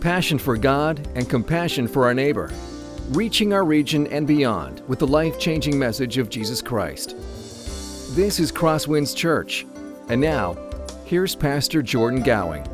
passion for God, and compassion for our neighbor, reaching our region and beyond with the life changing message of Jesus Christ. This is CrossWinds Church, and now, here's Pastor Jordan Gowing.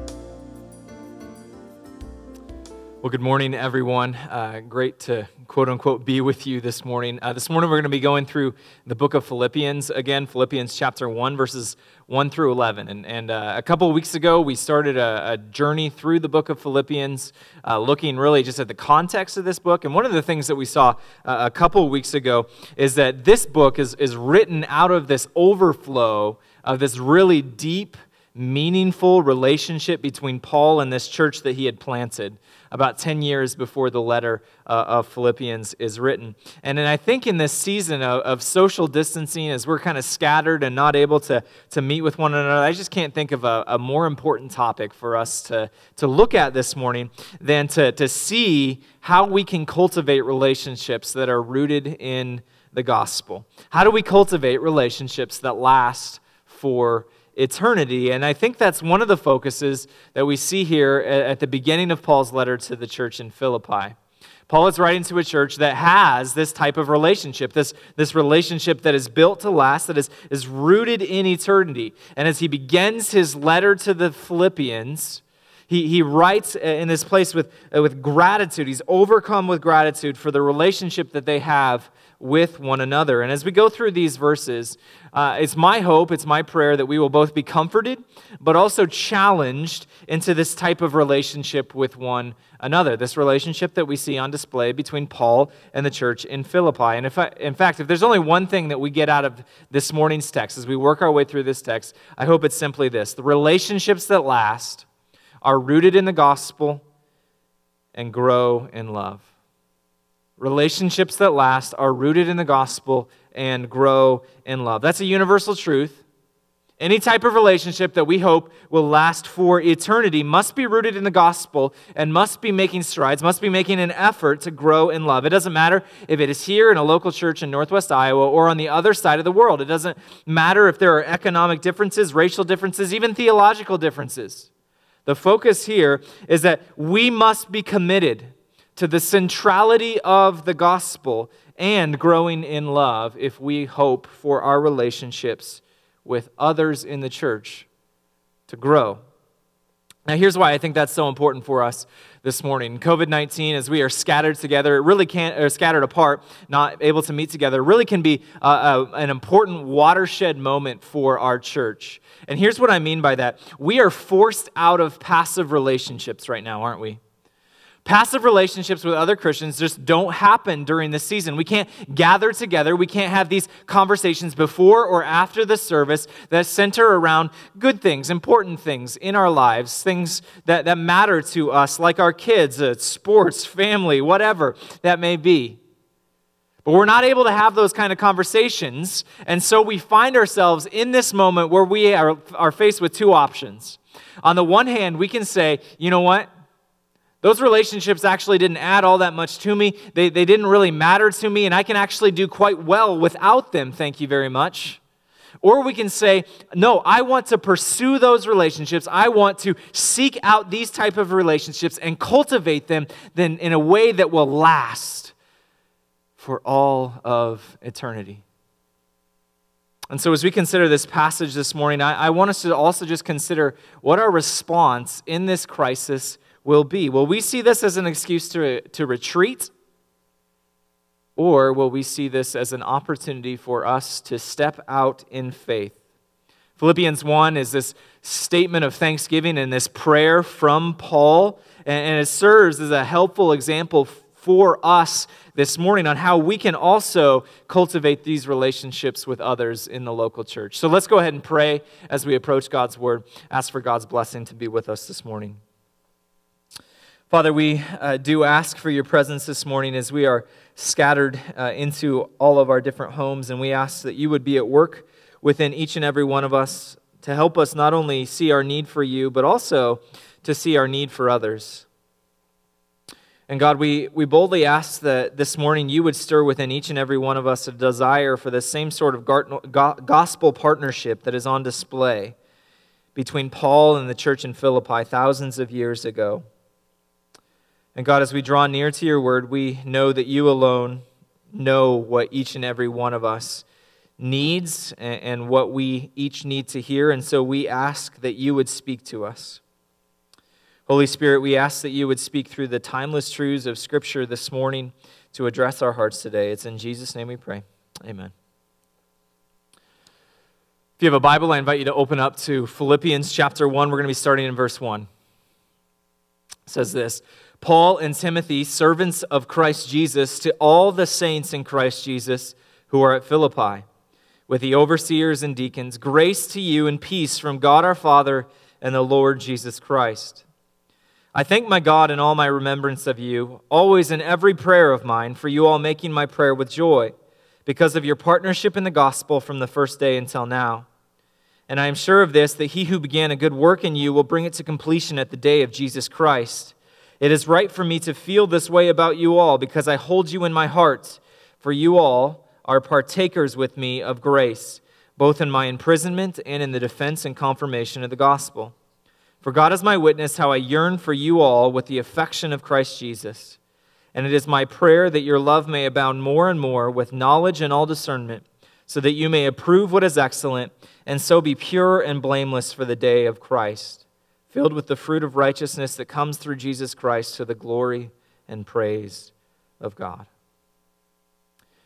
Well, good morning, everyone. Uh, great to quote unquote be with you this morning. Uh, this morning, we're going to be going through the book of Philippians again, Philippians chapter 1, verses 1 through 11. And, and uh, a couple of weeks ago, we started a, a journey through the book of Philippians, uh, looking really just at the context of this book. And one of the things that we saw uh, a couple of weeks ago is that this book is, is written out of this overflow of this really deep, meaningful relationship between Paul and this church that he had planted about 10 years before the letter uh, of Philippians is written. And I think in this season of, of social distancing, as we're kind of scattered and not able to, to meet with one another, I just can't think of a, a more important topic for us to, to look at this morning than to, to see how we can cultivate relationships that are rooted in the gospel. How do we cultivate relationships that last for eternity. And I think that's one of the focuses that we see here at the beginning of Paul's letter to the church in Philippi. Paul is writing to a church that has this type of relationship, this, this relationship that is built to last, that is, is rooted in eternity. And as he begins his letter to the Philippians, he, he writes in this place with, uh, with gratitude. He's overcome with gratitude for the relationship that they have with one another. And as we go through these verses, uh, it's my hope, it's my prayer that we will both be comforted, but also challenged into this type of relationship with one another. This relationship that we see on display between Paul and the church in Philippi. And if I, in fact, if there's only one thing that we get out of this morning's text as we work our way through this text, I hope it's simply this the relationships that last are rooted in the gospel and grow in love. Relationships that last are rooted in the gospel and grow in love. That's a universal truth. Any type of relationship that we hope will last for eternity must be rooted in the gospel and must be making strides, must be making an effort to grow in love. It doesn't matter if it is here in a local church in Northwest Iowa or on the other side of the world. It doesn't matter if there are economic differences, racial differences, even theological differences. The focus here is that we must be committed to the centrality of the gospel and growing in love if we hope for our relationships with others in the church to grow. Now, here's why I think that's so important for us this morning. COVID 19, as we are scattered together, really can't, or scattered apart, not able to meet together, really can be uh, uh, an important watershed moment for our church. And here's what I mean by that we are forced out of passive relationships right now, aren't we? Passive relationships with other Christians just don't happen during this season. We can't gather together. We can't have these conversations before or after the service that center around good things, important things in our lives, things that, that matter to us, like our kids, uh, sports, family, whatever that may be. But we're not able to have those kind of conversations. And so we find ourselves in this moment where we are, are faced with two options. On the one hand, we can say, you know what? Those relationships actually didn't add all that much to me. They, they didn't really matter to me, and I can actually do quite well without them. Thank you very much. Or we can say, no, I want to pursue those relationships. I want to seek out these type of relationships and cultivate them then in a way that will last for all of eternity. And so, as we consider this passage this morning, I, I want us to also just consider what our response in this crisis will be. Will we see this as an excuse to, to retreat? Or will we see this as an opportunity for us to step out in faith? Philippians 1 is this statement of thanksgiving and this prayer from Paul, and it serves as a helpful example for us this morning on how we can also cultivate these relationships with others in the local church. So let's go ahead and pray as we approach God's word. Ask for God's blessing to be with us this morning. Father, we uh, do ask for your presence this morning as we are scattered uh, into all of our different homes, and we ask that you would be at work within each and every one of us to help us not only see our need for you, but also to see our need for others. And God, we, we boldly ask that this morning you would stir within each and every one of us a desire for the same sort of gospel partnership that is on display between Paul and the church in Philippi thousands of years ago. And God, as we draw near to your word, we know that you alone know what each and every one of us needs and what we each need to hear. And so we ask that you would speak to us. Holy Spirit, we ask that you would speak through the timeless truths of Scripture this morning to address our hearts today. It's in Jesus' name we pray. Amen. If you have a Bible, I invite you to open up to Philippians chapter 1. We're going to be starting in verse 1. It says this Paul and Timothy, servants of Christ Jesus, to all the saints in Christ Jesus who are at Philippi, with the overseers and deacons, grace to you and peace from God our Father and the Lord Jesus Christ. I thank my God in all my remembrance of you, always in every prayer of mine, for you all making my prayer with joy, because of your partnership in the gospel from the first day until now. And I am sure of this, that he who began a good work in you will bring it to completion at the day of Jesus Christ. It is right for me to feel this way about you all, because I hold you in my heart, for you all are partakers with me of grace, both in my imprisonment and in the defense and confirmation of the gospel. For God is my witness how I yearn for you all with the affection of Christ Jesus. And it is my prayer that your love may abound more and more with knowledge and all discernment, so that you may approve what is excellent, and so be pure and blameless for the day of Christ, filled with the fruit of righteousness that comes through Jesus Christ to the glory and praise of God.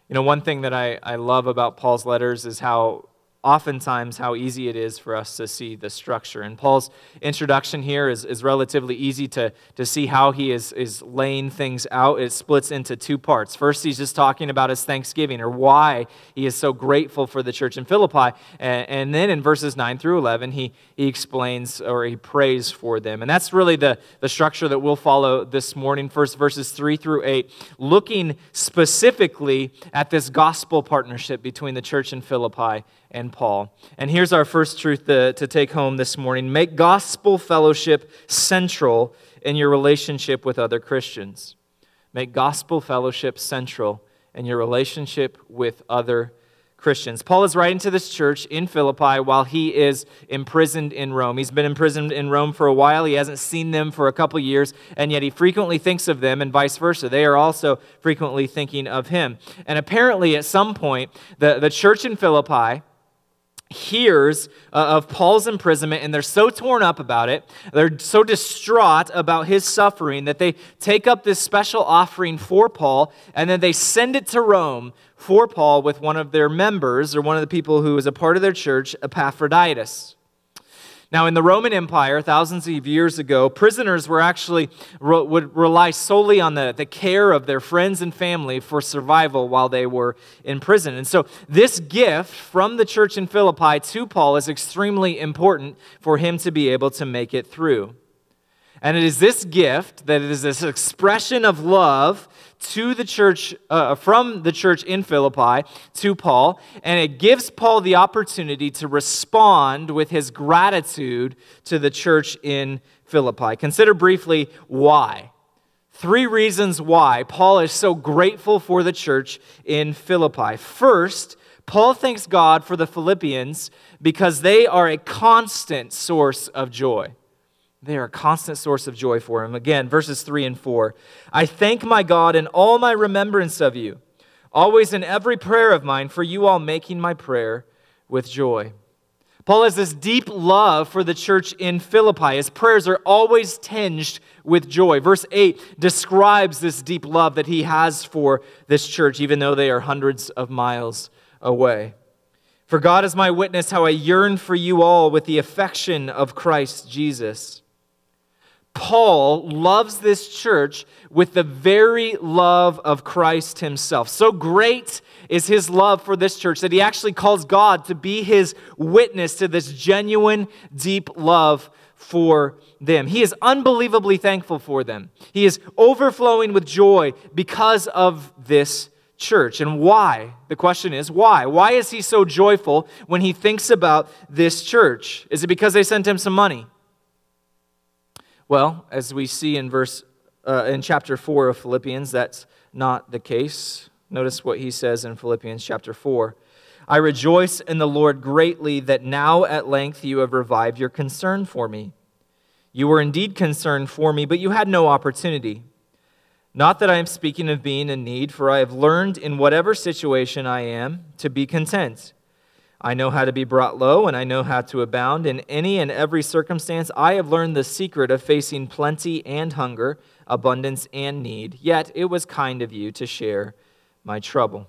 You know, one thing that I, I love about Paul's letters is how oftentimes how easy it is for us to see the structure. And Paul's introduction here is, is relatively easy to, to see how he is, is laying things out. It splits into two parts. First, he's just talking about his thanksgiving or why he is so grateful for the church in Philippi. And, and then in verses 9 through 11, he, he explains or he prays for them. And that's really the, the structure that we'll follow this morning. First, verses 3 through 8, looking specifically at this gospel partnership between the church in Philippi and Paul. And here's our first truth to, to take home this morning make gospel fellowship central in your relationship with other Christians. Make gospel fellowship central in your relationship with other Christians. Paul is writing to this church in Philippi while he is imprisoned in Rome. He's been imprisoned in Rome for a while. He hasn't seen them for a couple years, and yet he frequently thinks of them, and vice versa. They are also frequently thinking of him. And apparently, at some point, the, the church in Philippi hears uh, of Paul's imprisonment and they're so torn up about it, they're so distraught about his suffering that they take up this special offering for Paul and then they send it to Rome for Paul with one of their members or one of the people who was a part of their church, Epaphroditus. Now, in the Roman Empire, thousands of years ago, prisoners were actually would rely solely on the, the care of their friends and family for survival while they were in prison. And so, this gift from the church in Philippi to Paul is extremely important for him to be able to make it through. And it is this gift that is this expression of love to the church, uh, from the church in Philippi to Paul, and it gives Paul the opportunity to respond with his gratitude to the church in Philippi. Consider briefly why. Three reasons why Paul is so grateful for the church in Philippi. First, Paul thanks God for the Philippians because they are a constant source of joy. They are a constant source of joy for him. Again, verses 3 and 4. I thank my God in all my remembrance of you, always in every prayer of mine, for you all making my prayer with joy. Paul has this deep love for the church in Philippi. His prayers are always tinged with joy. Verse 8 describes this deep love that he has for this church, even though they are hundreds of miles away. For God is my witness how I yearn for you all with the affection of Christ Jesus. Paul loves this church with the very love of Christ himself. So great is his love for this church that he actually calls God to be his witness to this genuine, deep love for them. He is unbelievably thankful for them. He is overflowing with joy because of this church. And why? The question is, why? Why is he so joyful when he thinks about this church? Is it because they sent him some money? Well, as we see in verse uh, in chapter 4 of Philippians, that's not the case. Notice what he says in Philippians chapter 4. I rejoice in the Lord greatly that now at length you have revived your concern for me. You were indeed concerned for me, but you had no opportunity. Not that I am speaking of being in need, for I have learned in whatever situation I am to be content. I know how to be brought low, and I know how to abound. In any and every circumstance, I have learned the secret of facing plenty and hunger, abundance and need. Yet it was kind of you to share my trouble.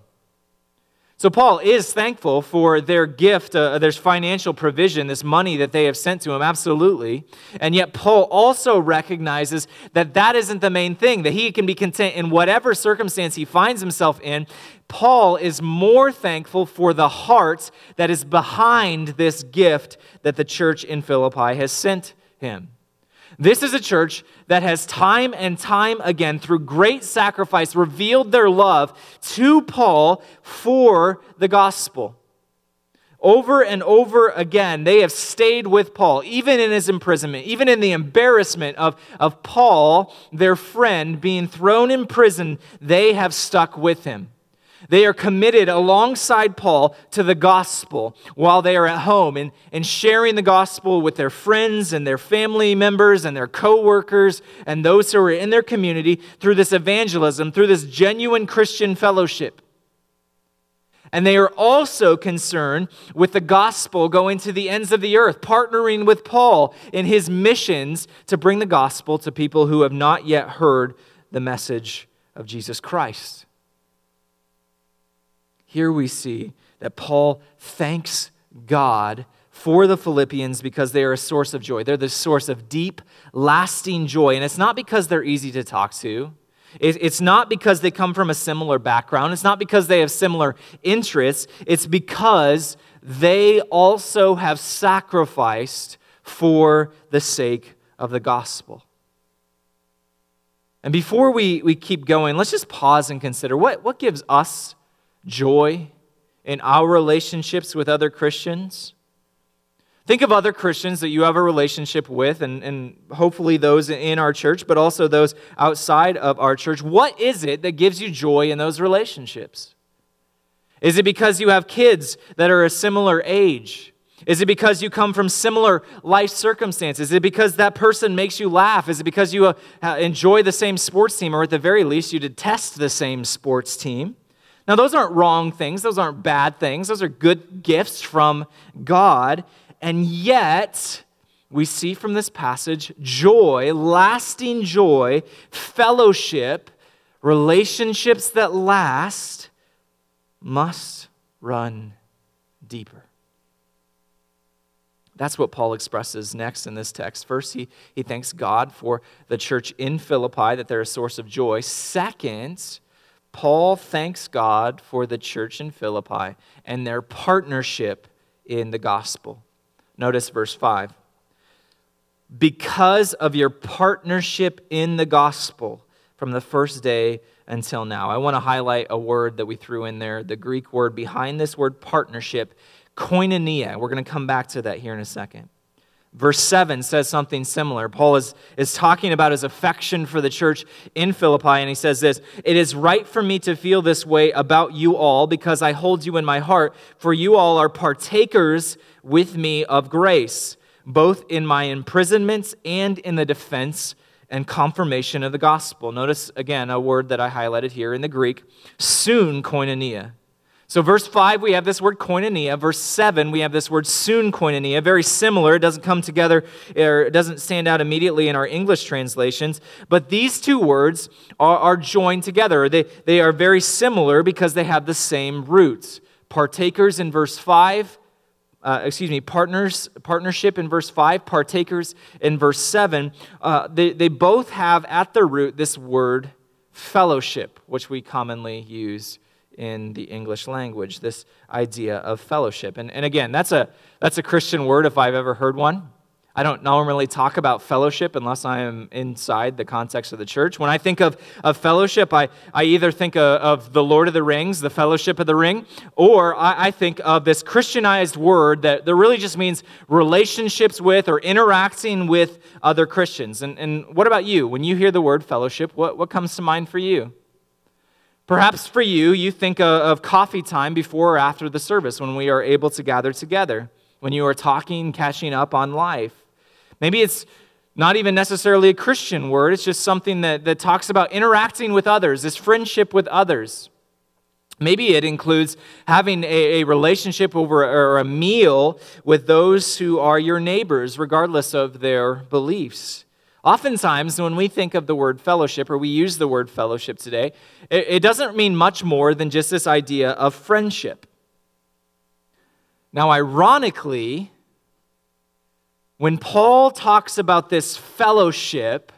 So, Paul is thankful for their gift, uh, there's financial provision, this money that they have sent to him, absolutely. And yet, Paul also recognizes that that isn't the main thing, that he can be content in whatever circumstance he finds himself in. Paul is more thankful for the heart that is behind this gift that the church in Philippi has sent him. This is a church that has time and time again, through great sacrifice, revealed their love to Paul for the gospel. Over and over again, they have stayed with Paul, even in his imprisonment, even in the embarrassment of, of Paul, their friend, being thrown in prison, they have stuck with him. They are committed alongside Paul to the gospel while they are at home and, and sharing the gospel with their friends and their family members and their co-workers and those who are in their community through this evangelism, through this genuine Christian fellowship. And they are also concerned with the gospel going to the ends of the earth, partnering with Paul in his missions to bring the gospel to people who have not yet heard the message of Jesus Christ. Here we see that Paul thanks God for the Philippians because they are a source of joy. They're the source of deep, lasting joy. And it's not because they're easy to talk to. It's not because they come from a similar background. It's not because they have similar interests. It's because they also have sacrificed for the sake of the gospel. And before we, we keep going, let's just pause and consider what, what gives us joy in our relationships with other Christians? Think of other Christians that you have a relationship with, and, and hopefully those in our church, but also those outside of our church. What is it that gives you joy in those relationships? Is it because you have kids that are a similar age? Is it because you come from similar life circumstances? Is it because that person makes you laugh? Is it because you uh, enjoy the same sports team, or at the very least, you detest the same sports team? Now, those aren't wrong things, those aren't bad things, those are good gifts from God. And yet, we see from this passage joy, lasting joy, fellowship, relationships that last must run deeper. That's what Paul expresses next in this text. First, he, he thanks God for the church in Philippi, that they're a source of joy. Second, Paul thanks God for the church in Philippi and their partnership in the gospel. Notice verse 5. Because of your partnership in the gospel from the first day until now. I want to highlight a word that we threw in there, the Greek word behind this word partnership, koinonia. We're going to come back to that here in a second. Verse 7 says something similar. Paul is, is talking about his affection for the church in Philippi, and he says this It is right for me to feel this way about you all because I hold you in my heart, for you all are partakers with me of grace, both in my imprisonments and in the defense and confirmation of the gospel. Notice again a word that I highlighted here in the Greek soon koinonia. So, verse 5, we have this word koinonia. Verse 7, we have this word soon koinonia. Very similar. It doesn't come together, or it doesn't stand out immediately in our English translations. But these two words are, are joined together. They, they are very similar because they have the same roots. Partakers in verse 5, uh, excuse me, partners, partnership in verse 5, partakers in verse 7. Uh, they, they both have at their root this word fellowship, which we commonly use in the English language, this idea of fellowship. And, and again, that's a, that's a Christian word if I've ever heard one. I don't normally talk about fellowship unless I am inside the context of the church. When I think of, of fellowship, I, I either think of, of the Lord of the Rings, the fellowship of the ring, or I, I think of this Christianized word that, that really just means relationships with or interacting with other Christians. And, and what about you? When you hear the word fellowship, what, what comes to mind for you? Perhaps for you, you think of coffee time before or after the service when we are able to gather together, when you are talking, catching up on life. Maybe it's not even necessarily a Christian word. It's just something that, that talks about interacting with others, this friendship with others. Maybe it includes having a, a relationship over or a meal with those who are your neighbors, regardless of their beliefs. Oftentimes, when we think of the word fellowship, or we use the word fellowship today, it, it doesn't mean much more than just this idea of friendship. Now, ironically, when Paul talks about this fellowship,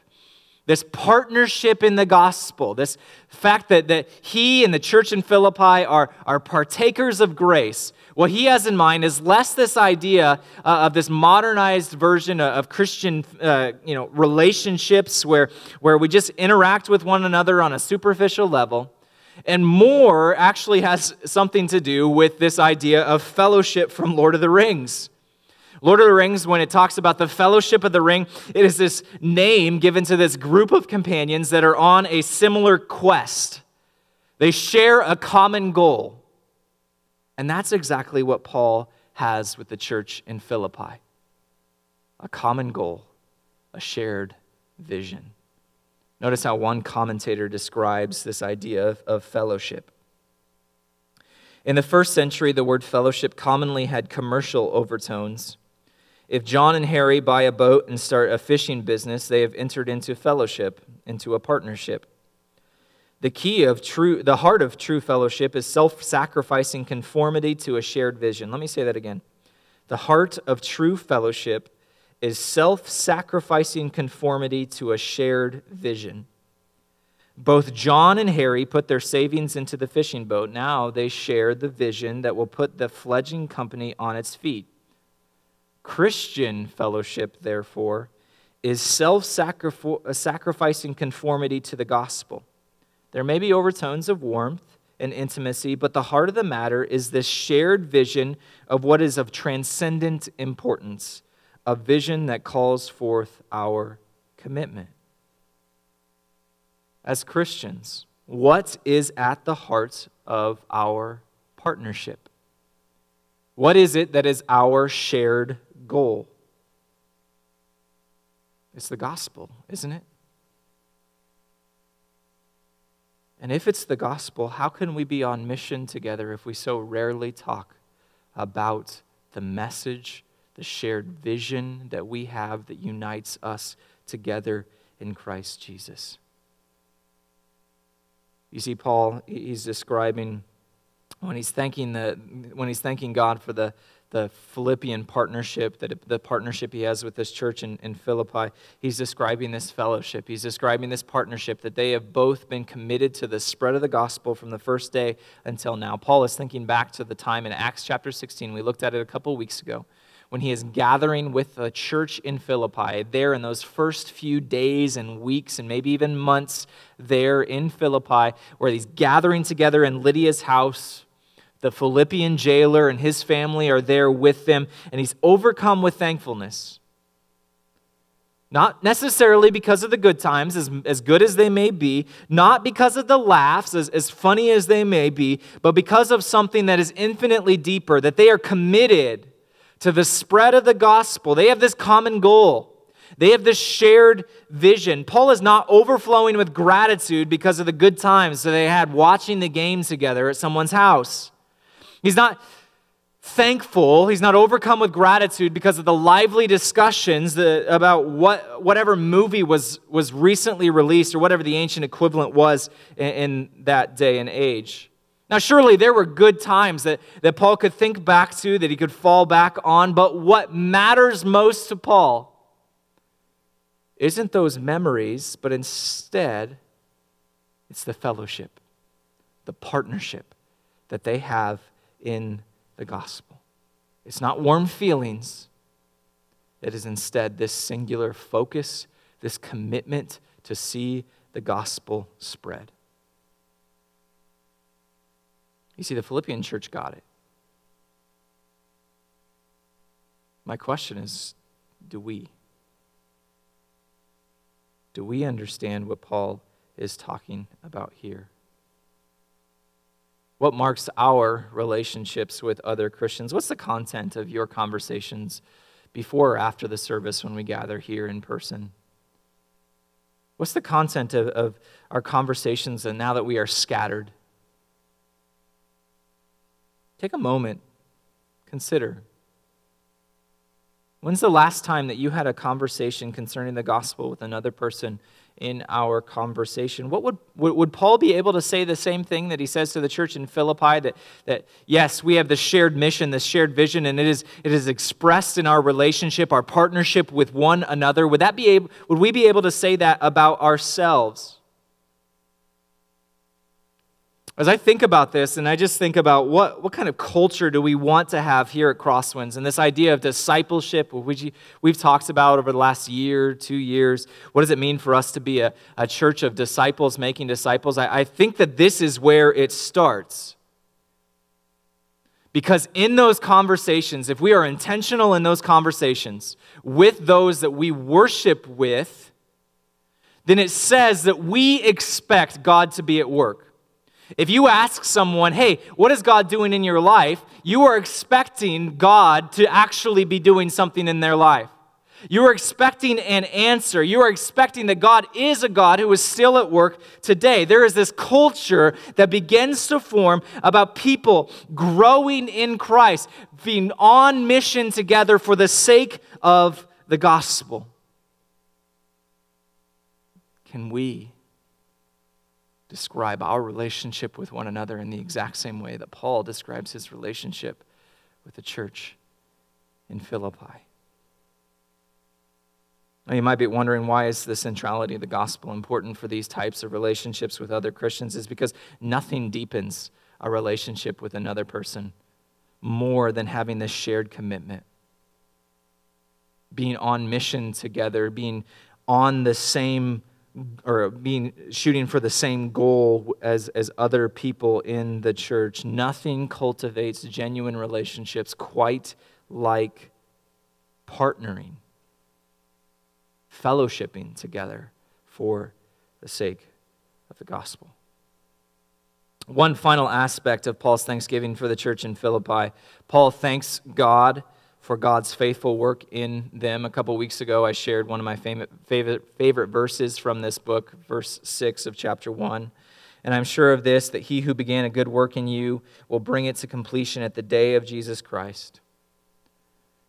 this partnership in the gospel, this fact that, that he and the church in Philippi are, are partakers of grace, what he has in mind is less this idea uh, of this modernized version of Christian uh, you know, relationships where, where we just interact with one another on a superficial level, and more actually has something to do with this idea of fellowship from Lord of the Rings. Lord of the Rings, when it talks about the fellowship of the ring, it is this name given to this group of companions that are on a similar quest. They share a common goal. And that's exactly what Paul has with the church in Philippi a common goal, a shared vision. Notice how one commentator describes this idea of, of fellowship. In the first century, the word fellowship commonly had commercial overtones. If John and Harry buy a boat and start a fishing business, they have entered into fellowship, into a partnership. The key of true, the heart of true fellowship is self sacrificing conformity to a shared vision. Let me say that again. The heart of true fellowship is self sacrificing conformity to a shared vision. Both John and Harry put their savings into the fishing boat. Now they share the vision that will put the fledgling company on its feet. Christian fellowship, therefore, is self uh, sacrificing conformity to the gospel. There may be overtones of warmth and intimacy, but the heart of the matter is this shared vision of what is of transcendent importance, a vision that calls forth our commitment. As Christians, what is at the heart of our partnership? What is it that is our shared goal. It's the gospel, isn't it? And if it's the gospel, how can we be on mission together if we so rarely talk about the message, the shared vision that we have that unites us together in Christ Jesus? You see, Paul, he's describing when he's thanking the when he's thanking God for the the Philippian partnership, that the partnership he has with this church in, in Philippi. He's describing this fellowship. He's describing this partnership that they have both been committed to the spread of the gospel from the first day until now. Paul is thinking back to the time in Acts chapter 16. We looked at it a couple weeks ago when he is gathering with the church in Philippi, there in those first few days and weeks and maybe even months there in Philippi, where he's gathering together in Lydia's house the Philippian jailer and his family are there with them, and he's overcome with thankfulness. Not necessarily because of the good times, as, as good as they may be, not because of the laughs, as, as funny as they may be, but because of something that is infinitely deeper, that they are committed to the spread of the gospel. They have this common goal. They have this shared vision. Paul is not overflowing with gratitude because of the good times that they had watching the game together at someone's house. He's not thankful, he's not overcome with gratitude because of the lively discussions about what, whatever movie was, was recently released or whatever the ancient equivalent was in, in that day and age. Now, surely there were good times that, that Paul could think back to, that he could fall back on, but what matters most to Paul isn't those memories, but instead, it's the fellowship, the partnership that they have in the gospel. It's not warm feelings, it is instead this singular focus, this commitment to see the gospel spread. You see, the Philippian church got it. My question is do we? Do we understand what Paul is talking about here? What marks our relationships with other Christians? What's the content of your conversations before or after the service when we gather here in person? What's the content of, of our conversations and now that we are scattered? Take a moment, consider. When's the last time that you had a conversation concerning the gospel with another person in our conversation? What would, would Paul be able to say the same thing that he says to the church in Philippi that, that yes, we have the shared mission, this shared vision, and it is, it is expressed in our relationship, our partnership with one another? Would, that be able, would we be able to say that about ourselves? As I think about this, and I just think about what, what kind of culture do we want to have here at CrossWinds, and this idea of discipleship, which we've talked about over the last year, two years. What does it mean for us to be a, a church of disciples making disciples? I, I think that this is where it starts. Because in those conversations, if we are intentional in those conversations with those that we worship with, then it says that we expect God to be at work. If you ask someone, hey, what is God doing in your life? You are expecting God to actually be doing something in their life. You are expecting an answer. You are expecting that God is a God who is still at work today. There is this culture that begins to form about people growing in Christ, being on mission together for the sake of the gospel. Can we describe our relationship with one another in the exact same way that Paul describes his relationship with the church in Philippi. Now, you might be wondering why is the centrality of the gospel important for these types of relationships with other Christians? Is because nothing deepens a relationship with another person more than having this shared commitment. Being on mission together, being on the same or being shooting for the same goal as, as other people in the church. Nothing cultivates genuine relationships quite like partnering, fellowshipping together for the sake of the gospel. One final aspect of Paul's thanksgiving for the church in Philippi Paul thanks God for God's faithful work in them. A couple weeks ago, I shared one of my favorite, favorite, verses from this book, verse 6 of chapter 1. And I'm sure of this, that he who began a good work in you will bring it to completion at the day of Jesus Christ.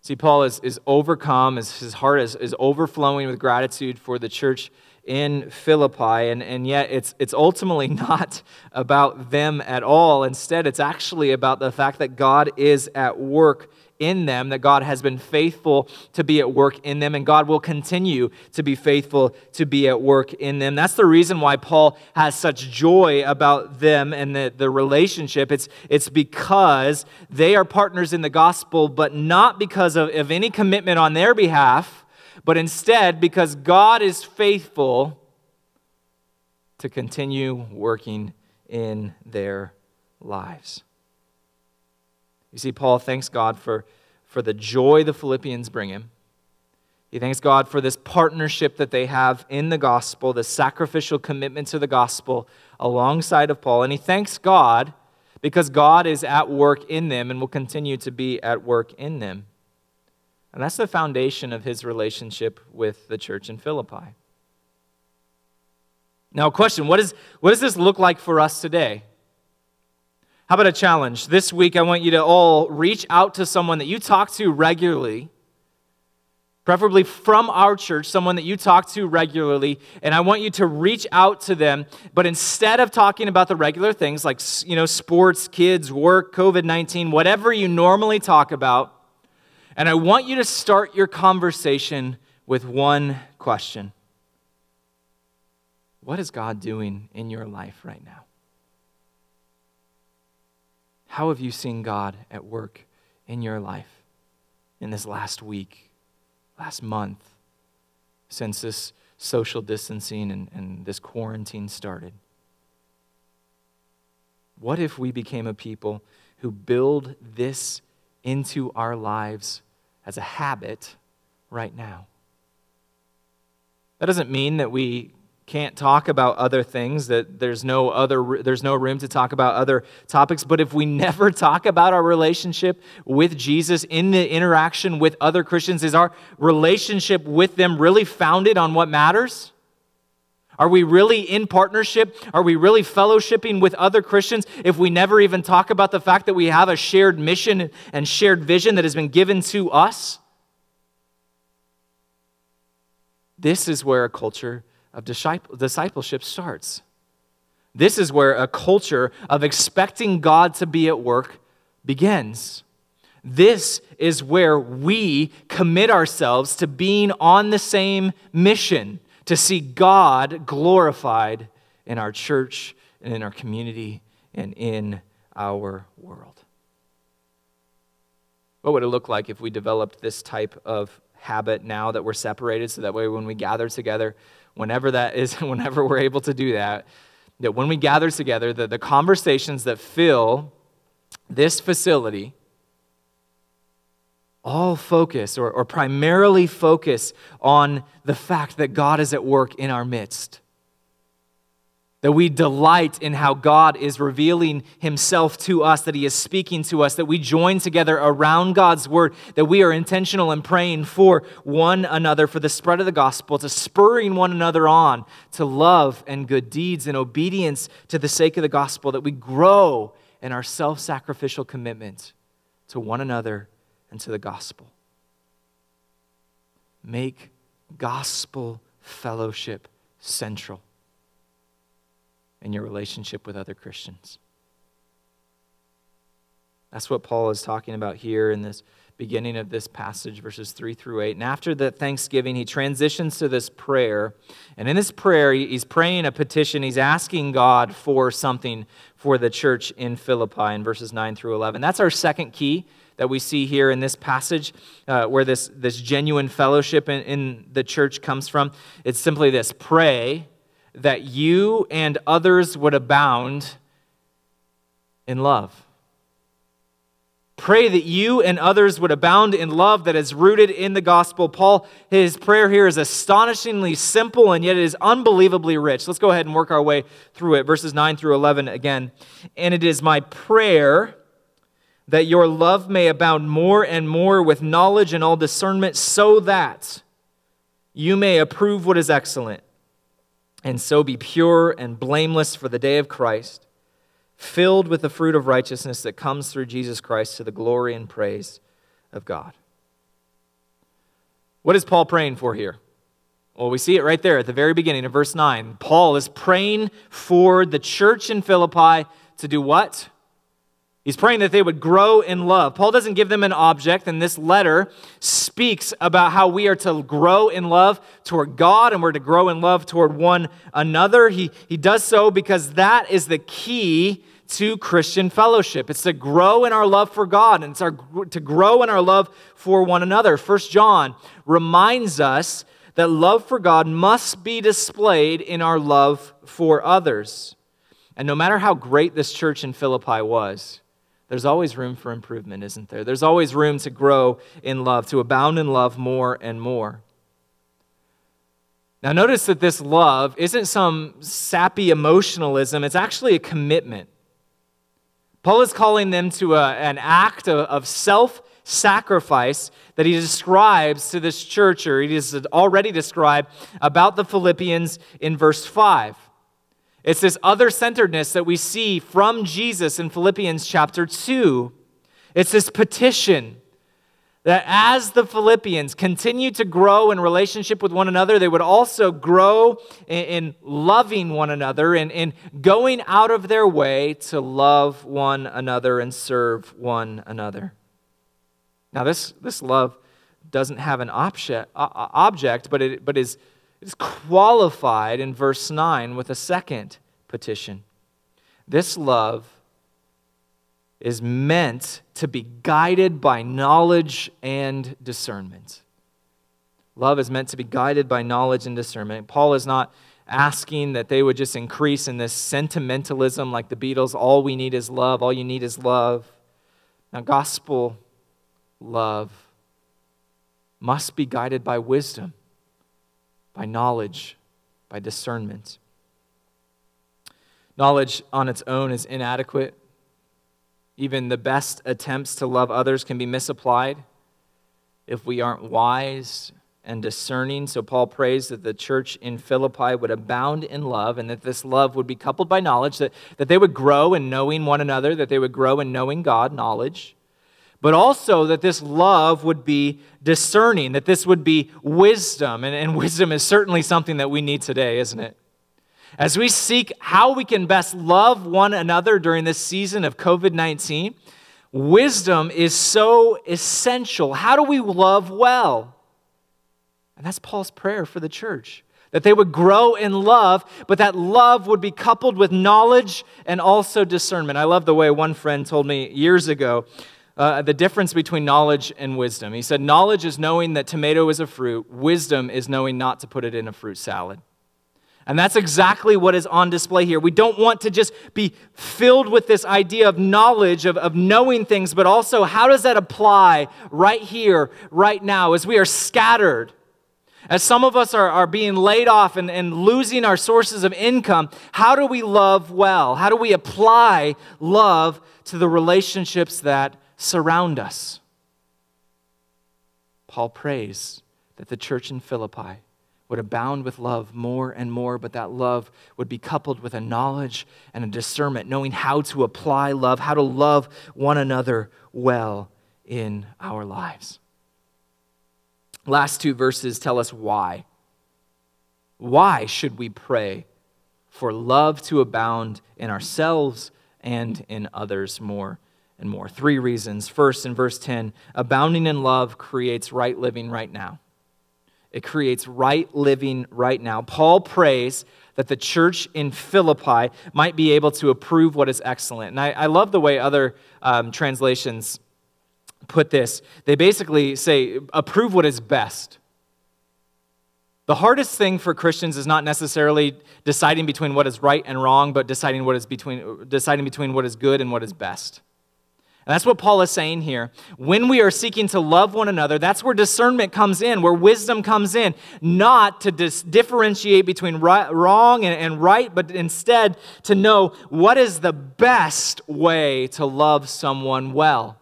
See, Paul is, is overcome, his, his heart is, is overflowing with gratitude for the church in Philippi, and, and yet it's, it's ultimately not about them at all. Instead, it's actually about the fact that God is at work in them, that God has been faithful to be at work in them, and God will continue to be faithful to be at work in them. That's the reason why Paul has such joy about them and the, the relationship. It's, it's because they are partners in the gospel, but not because of, of any commitment on their behalf, but instead because God is faithful to continue working in their lives. You see, Paul thanks God for, for the joy the Philippians bring him. He thanks God for this partnership that they have in the gospel, the sacrificial commitment to the gospel alongside of Paul. And he thanks God because God is at work in them and will continue to be at work in them. And that's the foundation of his relationship with the church in Philippi. Now, question what, is, what does this look like for us today? How about a challenge? This week, I want you to all reach out to someone that you talk to regularly, preferably from our church, someone that you talk to regularly, and I want you to reach out to them. But instead of talking about the regular things like you know, sports, kids, work, COVID 19, whatever you normally talk about, and I want you to start your conversation with one question What is God doing in your life right now? How have you seen God at work in your life in this last week, last month, since this social distancing and, and this quarantine started? What if we became a people who build this into our lives as a habit right now? That doesn't mean that we can't talk about other things that there's no other there's no room to talk about other topics. But if we never talk about our relationship with Jesus in the interaction with other Christians is our relationship with them really founded on what matters? Are we really in partnership? Are we really fellowshipping with other Christians if we never even talk about the fact that we have a shared mission and shared vision that has been given to us? This is where a culture of discipleship starts. This is where a culture of expecting God to be at work begins. This is where we commit ourselves to being on the same mission to see God glorified in our church and in our community and in our world. What would it look like if we developed this type of habit now that we're separated so that way when we gather together, whenever that is, whenever we're able to do that, that when we gather together, the, the conversations that fill this facility all focus or, or primarily focus on the fact that God is at work in our midst that we delight in how God is revealing himself to us, that he is speaking to us, that we join together around God's word, that we are intentional in praying for one another, for the spread of the gospel, to spurring one another on to love and good deeds and obedience to the sake of the gospel, that we grow in our self sacrificial commitment to one another and to the gospel. Make gospel fellowship central in your relationship with other Christians. That's what Paul is talking about here in this beginning of this passage, verses 3 through 8. And after the thanksgiving, he transitions to this prayer. And in this prayer, he's praying a petition. He's asking God for something for the church in Philippi in verses 9 through 11. That's our second key that we see here in this passage, uh, where this, this genuine fellowship in, in the church comes from. It's simply this pray that you and others would abound in love. Pray that you and others would abound in love that is rooted in the gospel. Paul, his prayer here is astonishingly simple and yet it is unbelievably rich. Let's go ahead and work our way through it. Verses 9 through 11 again. And it is my prayer that your love may abound more and more with knowledge and all discernment, so that you may approve what is excellent and so be pure and blameless for the day of Christ, filled with the fruit of righteousness that comes through Jesus Christ to the glory and praise of God. What is Paul praying for here? Well, we see it right there at the very beginning of verse 9. Paul is praying for the church in Philippi to do what? He's praying that they would grow in love. Paul doesn't give them an object, and this letter speaks about how we are to grow in love toward God and we're to grow in love toward one another. He, he does so because that is the key to Christian fellowship. It's to grow in our love for God and it's our, to grow in our love for one another. First John reminds us that love for God must be displayed in our love for others. And no matter how great this church in Philippi was, there's always room for improvement, isn't there? There's always room to grow in love, to abound in love more and more. Now, notice that this love isn't some sappy emotionalism, it's actually a commitment. Paul is calling them to a, an act of, of self sacrifice that he describes to this church, or he has already described about the Philippians in verse 5. It's this other centeredness that we see from Jesus in Philippians chapter 2. It's this petition that as the Philippians continue to grow in relationship with one another, they would also grow in, in loving one another and in going out of their way to love one another and serve one another. Now, this, this love doesn't have an object, object but, it, but is is qualified in verse 9 with a second petition. This love is meant to be guided by knowledge and discernment. Love is meant to be guided by knowledge and discernment. Paul is not asking that they would just increase in this sentimentalism like the Beatles all we need is love, all you need is love. Now, gospel love must be guided by wisdom by knowledge, by discernment. Knowledge on its own is inadequate. Even the best attempts to love others can be misapplied if we aren't wise and discerning. So Paul prays that the church in Philippi would abound in love and that this love would be coupled by knowledge, that, that they would grow in knowing one another, that they would grow in knowing God, knowledge, but also that this love would be discerning, that this would be wisdom. And, and wisdom is certainly something that we need today, isn't it? As we seek how we can best love one another during this season of COVID 19, wisdom is so essential. How do we love well? And that's Paul's prayer for the church that they would grow in love, but that love would be coupled with knowledge and also discernment. I love the way one friend told me years ago uh, the difference between knowledge and wisdom. He said, Knowledge is knowing that tomato is a fruit, wisdom is knowing not to put it in a fruit salad. And that's exactly what is on display here. We don't want to just be filled with this idea of knowledge, of, of knowing things, but also how does that apply right here, right now, as we are scattered? As some of us are, are being laid off and, and losing our sources of income, how do we love well? How do we apply love to the relationships that surround us? Paul prays that the church in Philippi would abound with love more and more, but that love would be coupled with a knowledge and a discernment, knowing how to apply love, how to love one another well in our lives. Last two verses tell us why. Why should we pray for love to abound in ourselves and in others more and more? Three reasons. First, in verse 10, abounding in love creates right living right now. It creates right living right now. Paul prays that the church in Philippi might be able to approve what is excellent. And I, I love the way other um, translations put this. They basically say, approve what is best. The hardest thing for Christians is not necessarily deciding between what is right and wrong, but deciding, what is between, deciding between what is good and what is best. And that's what Paul is saying here. When we are seeking to love one another, that's where discernment comes in, where wisdom comes in, not to dis- differentiate between right, wrong and, and right, but instead to know what is the best way to love someone well.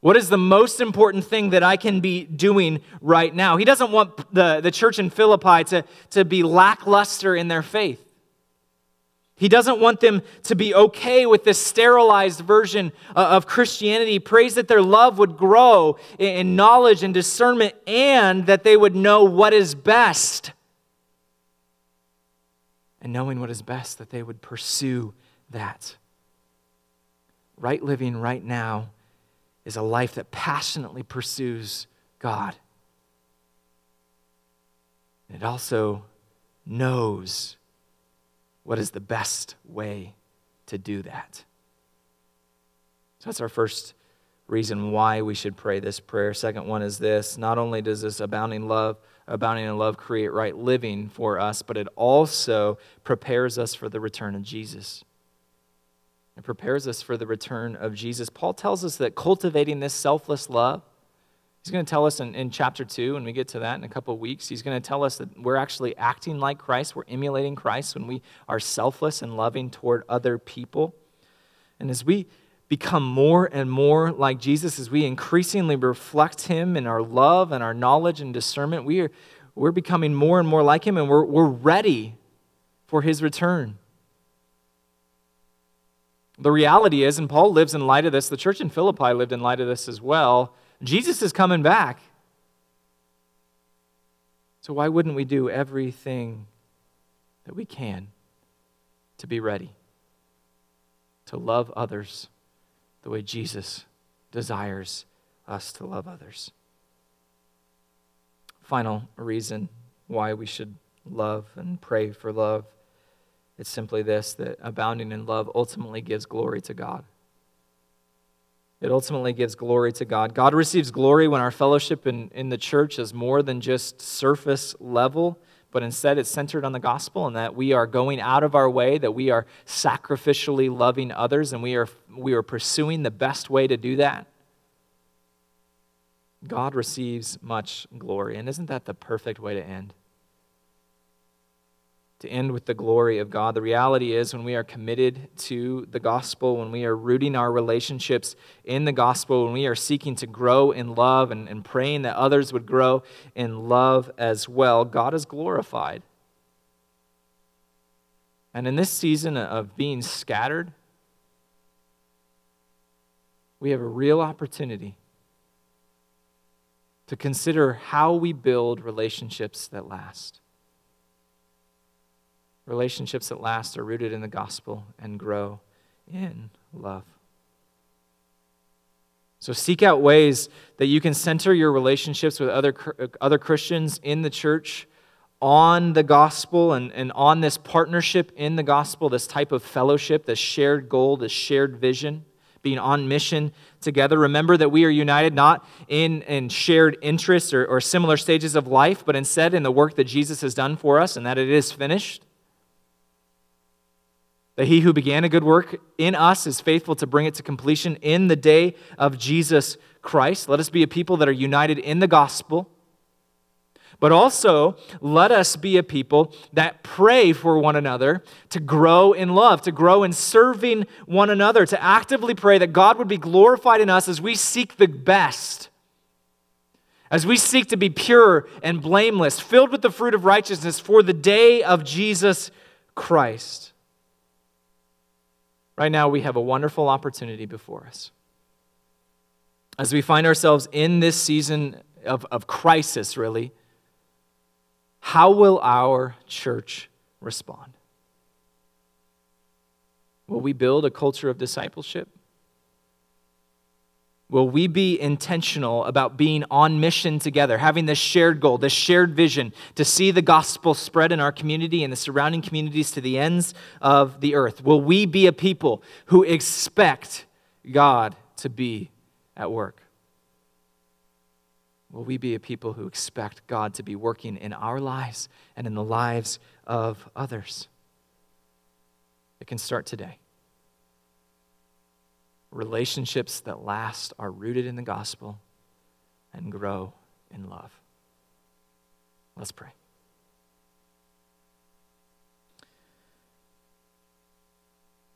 What is the most important thing that I can be doing right now? He doesn't want the, the church in Philippi to, to be lackluster in their faith. He doesn't want them to be okay with this sterilized version uh, of Christianity. He prays that their love would grow in knowledge and discernment and that they would know what is best. And knowing what is best, that they would pursue that. Right living right now is a life that passionately pursues God. It also knows what is the best way to do that? So that's our first reason why we should pray this prayer. Second one is this not only does this abounding love, abounding in love create right living for us, but it also prepares us for the return of Jesus. It prepares us for the return of Jesus. Paul tells us that cultivating this selfless love He's going to tell us in, in chapter 2, when we get to that in a couple of weeks, he's going to tell us that we're actually acting like Christ. We're emulating Christ when we are selfless and loving toward other people. And as we become more and more like Jesus, as we increasingly reflect him in our love and our knowledge and discernment, we are, we're becoming more and more like him, and we're, we're ready for his return. The reality is, and Paul lives in light of this, the church in Philippi lived in light of this as well Jesus is coming back. So, why wouldn't we do everything that we can to be ready to love others the way Jesus desires us to love others? Final reason why we should love and pray for love it's simply this that abounding in love ultimately gives glory to God. It ultimately gives glory to God. God receives glory when our fellowship in, in the church is more than just surface level, but instead it's centered on the gospel and that we are going out of our way, that we are sacrificially loving others, and we are, we are pursuing the best way to do that. God receives much glory. And isn't that the perfect way to end? To end with the glory of God. The reality is, when we are committed to the gospel, when we are rooting our relationships in the gospel, when we are seeking to grow in love and, and praying that others would grow in love as well, God is glorified. And in this season of being scattered, we have a real opportunity to consider how we build relationships that last. Relationships that last are rooted in the gospel and grow in love. So seek out ways that you can center your relationships with other, uh, other Christians in the church on the gospel and, and on this partnership in the gospel, this type of fellowship, this shared goal, this shared vision, being on mission together. Remember that we are united not in, in shared interests or, or similar stages of life, but instead in the work that Jesus has done for us and that it is finished. That he who began a good work in us is faithful to bring it to completion in the day of Jesus Christ. Let us be a people that are united in the gospel. But also, let us be a people that pray for one another to grow in love, to grow in serving one another, to actively pray that God would be glorified in us as we seek the best, as we seek to be pure and blameless, filled with the fruit of righteousness for the day of Jesus Christ. Right now, we have a wonderful opportunity before us. As we find ourselves in this season of, of crisis, really, how will our church respond? Will we build a culture of discipleship? Will we be intentional about being on mission together, having this shared goal, this shared vision to see the gospel spread in our community and the surrounding communities to the ends of the earth? Will we be a people who expect God to be at work? Will we be a people who expect God to be working in our lives and in the lives of others? It can start today. Relationships that last are rooted in the gospel and grow in love. Let's pray.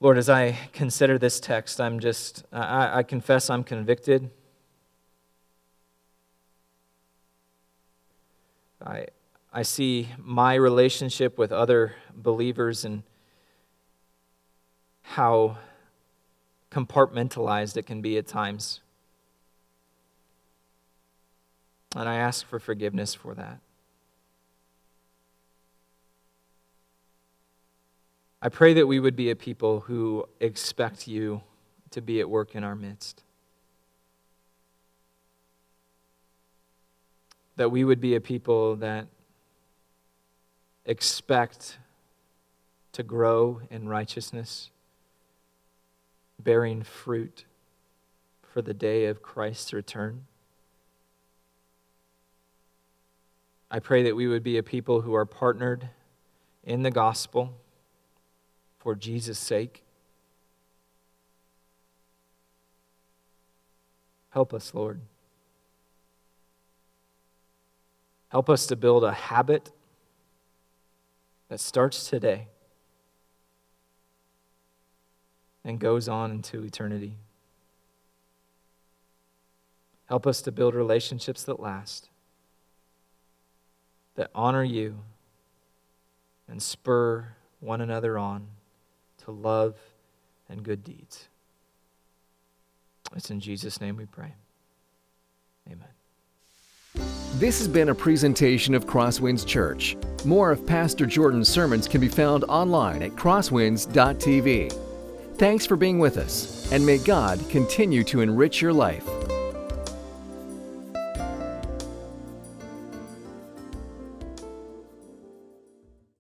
Lord, as I consider this text, I'm just, I, I confess I'm convicted. I, I see my relationship with other believers and how compartmentalized it can be at times. And I ask for forgiveness for that. I pray that we would be a people who expect you to be at work in our midst. That we would be a people that expect to grow in righteousness bearing fruit for the day of Christ's return. I pray that we would be a people who are partnered in the gospel for Jesus' sake. Help us, Lord. Help us to build a habit that starts today and goes on into eternity. Help us to build relationships that last, that honor you, and spur one another on to love and good deeds. It's in Jesus' name we pray. Amen. This has been a presentation of CrossWinds Church. More of Pastor Jordan's sermons can be found online at crosswinds.tv. Thanks for being with us, and may God continue to enrich your life.